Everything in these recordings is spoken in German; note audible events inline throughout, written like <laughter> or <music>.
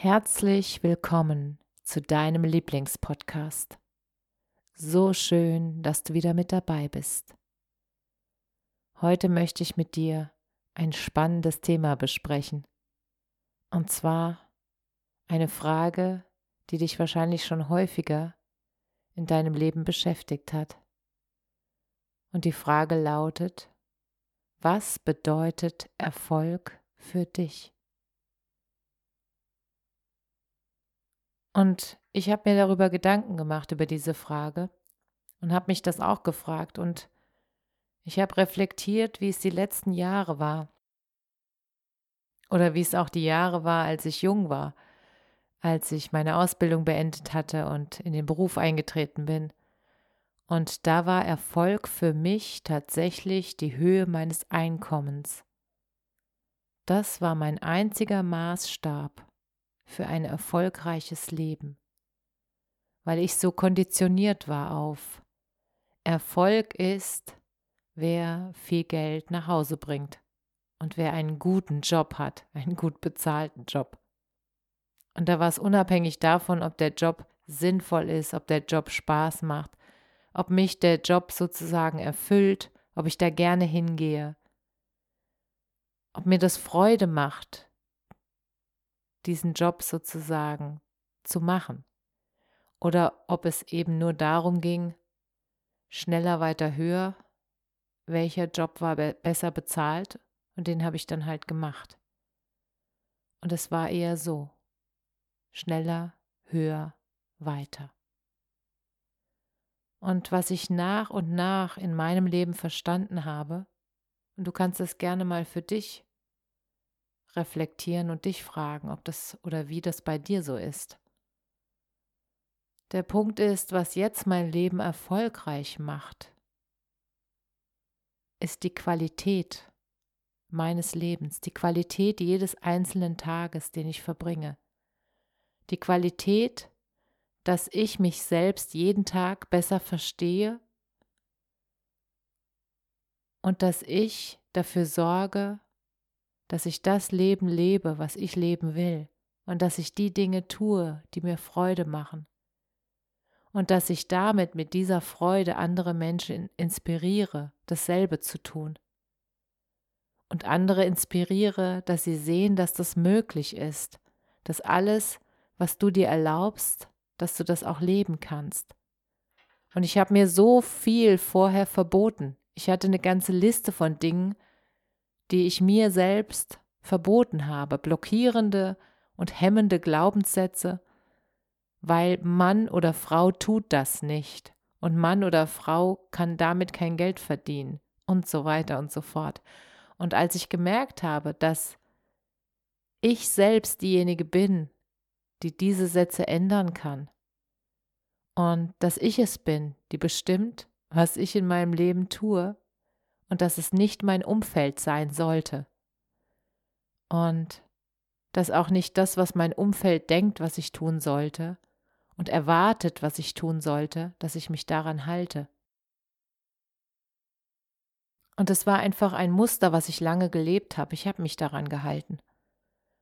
Herzlich willkommen zu deinem Lieblingspodcast. So schön, dass du wieder mit dabei bist. Heute möchte ich mit dir ein spannendes Thema besprechen. Und zwar eine Frage, die dich wahrscheinlich schon häufiger in deinem Leben beschäftigt hat. Und die Frage lautet, was bedeutet Erfolg für dich? Und ich habe mir darüber Gedanken gemacht, über diese Frage und habe mich das auch gefragt und ich habe reflektiert, wie es die letzten Jahre war oder wie es auch die Jahre war, als ich jung war, als ich meine Ausbildung beendet hatte und in den Beruf eingetreten bin. Und da war Erfolg für mich tatsächlich die Höhe meines Einkommens. Das war mein einziger Maßstab für ein erfolgreiches Leben, weil ich so konditioniert war auf Erfolg ist, wer viel Geld nach Hause bringt und wer einen guten Job hat, <laughs> einen gut bezahlten Job. Und da war es unabhängig davon, ob der Job sinnvoll ist, ob der Job Spaß macht, ob mich der Job sozusagen erfüllt, ob ich da gerne hingehe, ob mir das Freude macht, diesen Job sozusagen zu machen. Oder ob es eben nur darum ging, schneller, weiter, höher, welcher Job war be besser bezahlt und den habe ich dann halt gemacht. Und es war eher so, schneller, höher, weiter. Und was ich nach und nach in meinem Leben verstanden habe, und du kannst es gerne mal für dich reflektieren und dich fragen, ob das oder wie das bei dir so ist. Der Punkt ist, was jetzt mein Leben erfolgreich macht, ist die Qualität meines Lebens, die Qualität jedes einzelnen Tages, den ich verbringe. Die Qualität, dass ich mich selbst jeden Tag besser verstehe und dass ich dafür sorge, dass ich das Leben lebe, was ich leben will, und dass ich die Dinge tue, die mir Freude machen, und dass ich damit mit dieser Freude andere Menschen inspiriere, dasselbe zu tun, und andere inspiriere, dass sie sehen, dass das möglich ist, dass alles, was du dir erlaubst, dass du das auch leben kannst. Und ich habe mir so viel vorher verboten. Ich hatte eine ganze Liste von Dingen, die ich mir selbst verboten habe, blockierende und hemmende Glaubenssätze, weil Mann oder Frau tut das nicht und Mann oder Frau kann damit kein Geld verdienen und so weiter und so fort. Und als ich gemerkt habe, dass ich selbst diejenige bin, die diese Sätze ändern kann und dass ich es bin, die bestimmt, was ich in meinem Leben tue, und dass es nicht mein Umfeld sein sollte. Und dass auch nicht das, was mein Umfeld denkt, was ich tun sollte und erwartet, was ich tun sollte, dass ich mich daran halte. Und es war einfach ein Muster, was ich lange gelebt habe. Ich habe mich daran gehalten,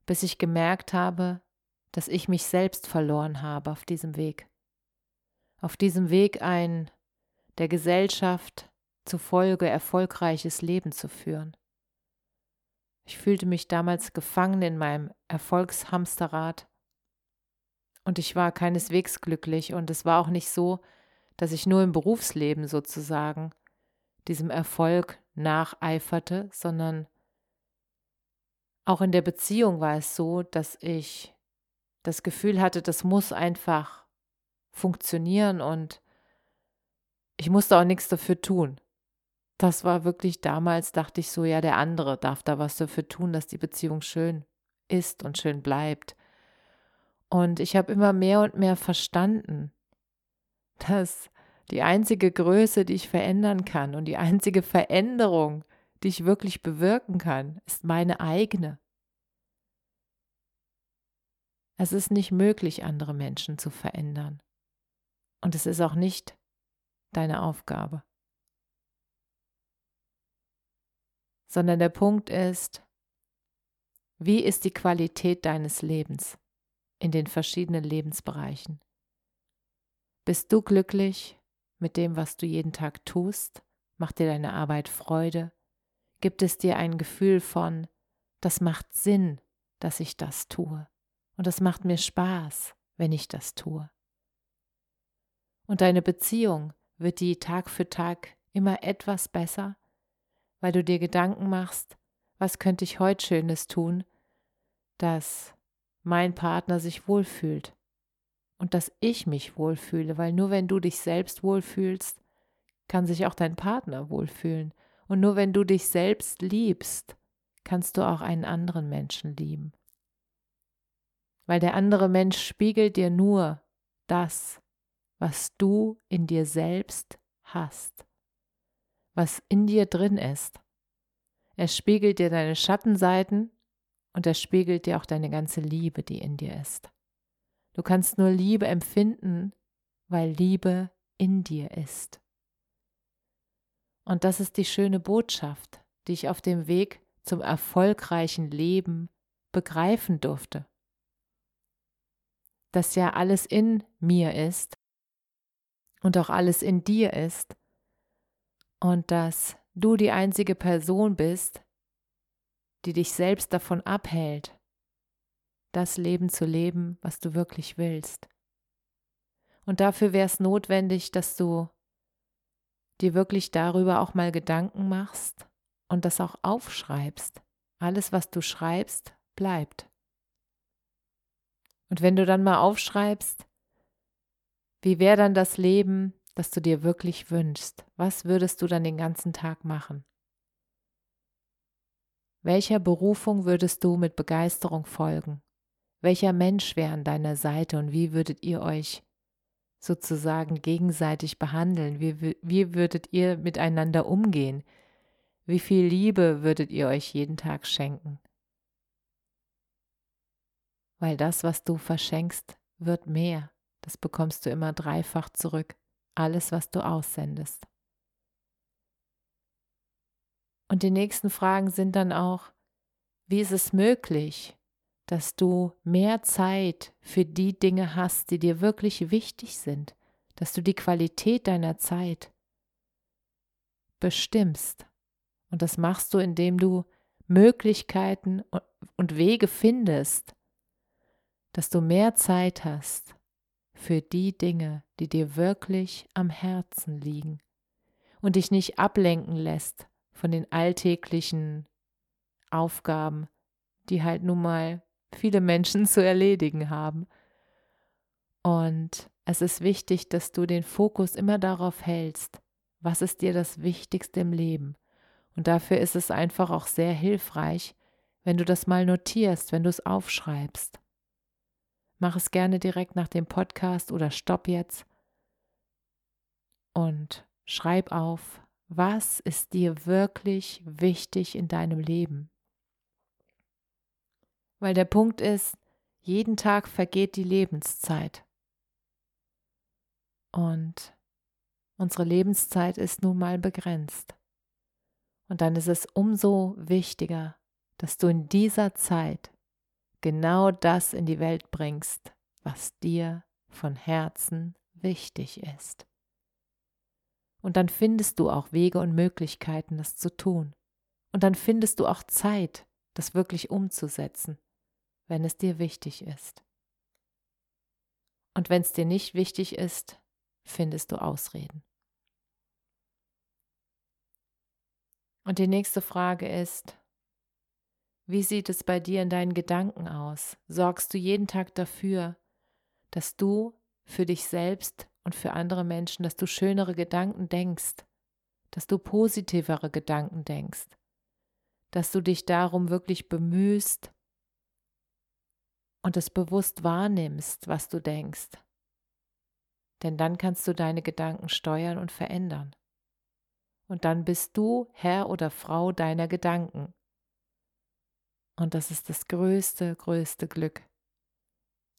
bis ich gemerkt habe, dass ich mich selbst verloren habe auf diesem Weg. Auf diesem Weg ein der Gesellschaft zufolge erfolgreiches Leben zu führen. Ich fühlte mich damals gefangen in meinem Erfolgshamsterrad und ich war keineswegs glücklich und es war auch nicht so, dass ich nur im Berufsleben sozusagen diesem Erfolg nacheiferte, sondern auch in der Beziehung war es so, dass ich das Gefühl hatte, das muss einfach funktionieren und ich musste auch nichts dafür tun. Das war wirklich damals, dachte ich so, ja, der andere darf da was dafür tun, dass die Beziehung schön ist und schön bleibt. Und ich habe immer mehr und mehr verstanden, dass die einzige Größe, die ich verändern kann und die einzige Veränderung, die ich wirklich bewirken kann, ist meine eigene. Es ist nicht möglich, andere Menschen zu verändern. Und es ist auch nicht deine Aufgabe. Sondern der Punkt ist, wie ist die Qualität deines Lebens in den verschiedenen Lebensbereichen? Bist du glücklich mit dem, was du jeden Tag tust? Macht dir deine Arbeit Freude? Gibt es dir ein Gefühl von, das macht Sinn, dass ich das tue? Und das macht mir Spaß, wenn ich das tue. Und deine Beziehung wird die Tag für Tag immer etwas besser, weil du dir Gedanken machst, was könnte ich heute Schönes tun, dass mein Partner sich wohlfühlt und dass ich mich wohlfühle, weil nur wenn du dich selbst wohlfühlst, kann sich auch dein Partner wohlfühlen. Und nur wenn du dich selbst liebst, kannst du auch einen anderen Menschen lieben weil der andere Mensch spiegelt dir nur das, was du in dir selbst hast, was in dir drin ist. Er spiegelt dir deine Schattenseiten und er spiegelt dir auch deine ganze Liebe, die in dir ist. Du kannst nur Liebe empfinden, weil Liebe in dir ist. Und das ist die schöne Botschaft, die ich auf dem Weg zum erfolgreichen Leben begreifen durfte dass ja alles in mir ist und auch alles in dir ist und dass du die einzige Person bist, die dich selbst davon abhält, das Leben zu leben, was du wirklich willst. Und dafür wäre es notwendig, dass du dir wirklich darüber auch mal Gedanken machst und das auch aufschreibst. Alles, was du schreibst, bleibt. Und wenn du dann mal aufschreibst, wie wäre dann das Leben, das du dir wirklich wünschst? Was würdest du dann den ganzen Tag machen? Welcher Berufung würdest du mit Begeisterung folgen? Welcher Mensch wäre an deiner Seite und wie würdet ihr euch sozusagen gegenseitig behandeln? Wie, wie würdet ihr miteinander umgehen? Wie viel Liebe würdet ihr euch jeden Tag schenken? weil das, was du verschenkst, wird mehr. Das bekommst du immer dreifach zurück. Alles, was du aussendest. Und die nächsten Fragen sind dann auch, wie ist es möglich, dass du mehr Zeit für die Dinge hast, die dir wirklich wichtig sind, dass du die Qualität deiner Zeit bestimmst. Und das machst du, indem du Möglichkeiten und Wege findest, dass du mehr Zeit hast für die Dinge, die dir wirklich am Herzen liegen und dich nicht ablenken lässt von den alltäglichen Aufgaben, die halt nun mal viele Menschen zu erledigen haben. Und es ist wichtig, dass du den Fokus immer darauf hältst, was ist dir das Wichtigste im Leben. Und dafür ist es einfach auch sehr hilfreich, wenn du das mal notierst, wenn du es aufschreibst. Mach es gerne direkt nach dem Podcast oder stopp jetzt und schreib auf, was ist dir wirklich wichtig in deinem Leben. Weil der Punkt ist, jeden Tag vergeht die Lebenszeit. Und unsere Lebenszeit ist nun mal begrenzt. Und dann ist es umso wichtiger, dass du in dieser Zeit genau das in die Welt bringst, was dir von Herzen wichtig ist. Und dann findest du auch Wege und Möglichkeiten, das zu tun. Und dann findest du auch Zeit, das wirklich umzusetzen, wenn es dir wichtig ist. Und wenn es dir nicht wichtig ist, findest du Ausreden. Und die nächste Frage ist, Wie sieht es bei dir in deinen Gedanken aus? Sorgst du jeden Tag dafür, dass du für dich selbst und für andere Menschen, dass du schönere Gedanken denkst, dass du positivere Gedanken denkst, dass du dich darum wirklich bemühst und es bewusst wahrnimmst, was du denkst. Denn dann kannst du deine Gedanken steuern und verändern. Und dann bist du Herr oder Frau deiner Gedanken. Und das ist das größte, größte Glück.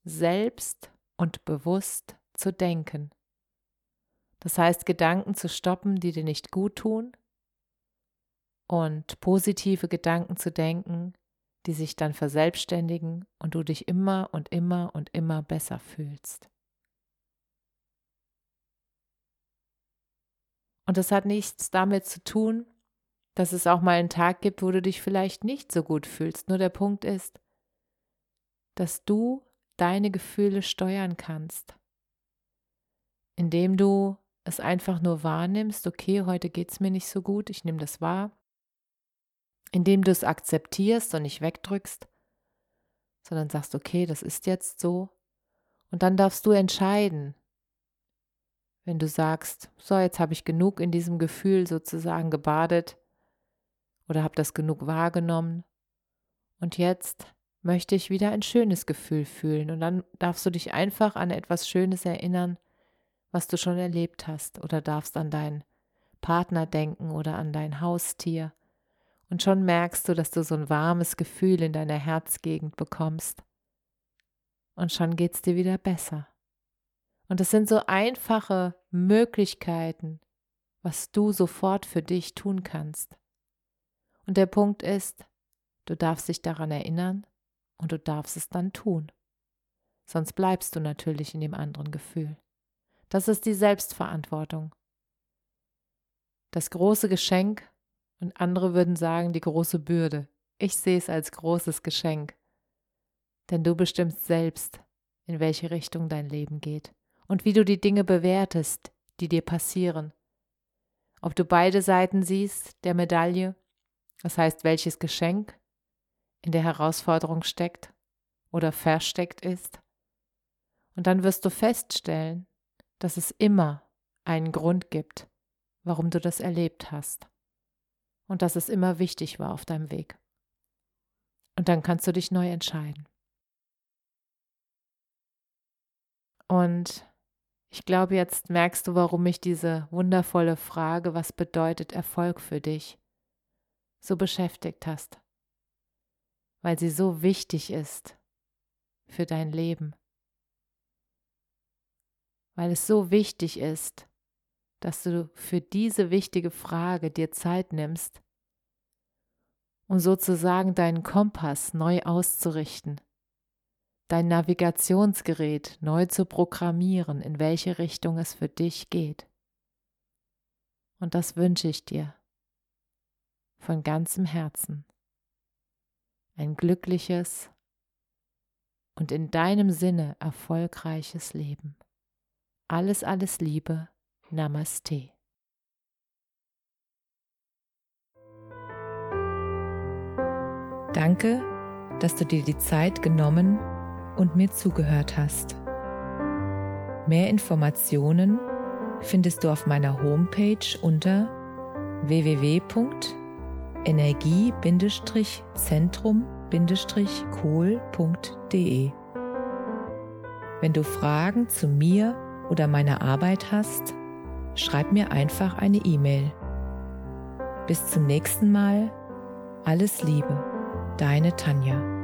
Selbst und bewusst zu denken. Das heißt, Gedanken zu stoppen, die dir nicht gut tun und positive Gedanken zu denken, die sich dann verselbstständigen und du dich immer und immer und immer besser fühlst. Und das hat nichts damit zu tun, dass es auch mal einen Tag gibt, wo du dich vielleicht nicht so gut fühlst. Nur der Punkt ist, dass du deine Gefühle steuern kannst, indem du es einfach nur wahrnimmst, okay, heute geht es mir nicht so gut, ich nehme das wahr, indem du es akzeptierst und nicht wegdrückst, sondern sagst, okay, das ist jetzt so. Und dann darfst du entscheiden, wenn du sagst, so, jetzt habe ich genug in diesem Gefühl sozusagen gebadet oder habe das genug wahrgenommen und jetzt möchte ich wieder ein schönes Gefühl fühlen und dann darfst du dich einfach an etwas Schönes erinnern, was du schon erlebt hast oder darfst an deinen Partner denken oder an dein Haustier und schon merkst du, dass du so ein warmes Gefühl in deiner Herzgegend bekommst und schon geht es dir wieder besser. Und es sind so einfache Möglichkeiten, was du sofort für dich tun kannst. Und der Punkt ist, du darfst dich daran erinnern und du darfst es dann tun. Sonst bleibst du natürlich in dem anderen Gefühl. Das ist die Selbstverantwortung. Das große Geschenk und andere würden sagen die große Bürde. Ich sehe es als großes Geschenk. Denn du bestimmst selbst, in welche Richtung dein Leben geht und wie du die Dinge bewertest, die dir passieren. Ob du beide Seiten siehst der Medaille, das heißt, welches Geschenk in der Herausforderung steckt oder versteckt ist. Und dann wirst du feststellen, dass es immer einen Grund gibt, warum du das erlebt hast. Und dass es immer wichtig war auf deinem Weg. Und dann kannst du dich neu entscheiden. Und ich glaube, jetzt merkst du, warum mich diese wundervolle Frage, was bedeutet Erfolg für dich, so beschäftigt hast. Weil sie so wichtig ist für dein Leben. Weil es so wichtig ist, dass du für diese wichtige Frage dir Zeit nimmst, um sozusagen deinen Kompass neu auszurichten dein Navigationsgerät neu zu programmieren, in welche Richtung es für dich geht. Und das wünsche ich dir von ganzem Herzen. Ein glückliches und in deinem Sinne erfolgreiches Leben. Alles, alles Liebe. Namaste. Danke, dass du dir die Zeit genommen und mir zugehört hast. Mehr Informationen findest du auf meiner Homepage unter www.energie-zentrum-kohl.de. Wenn du Fragen zu mir oder meiner Arbeit hast, schreib mir einfach eine E-Mail. Bis zum nächsten Mal. Alles Liebe, deine Tanja.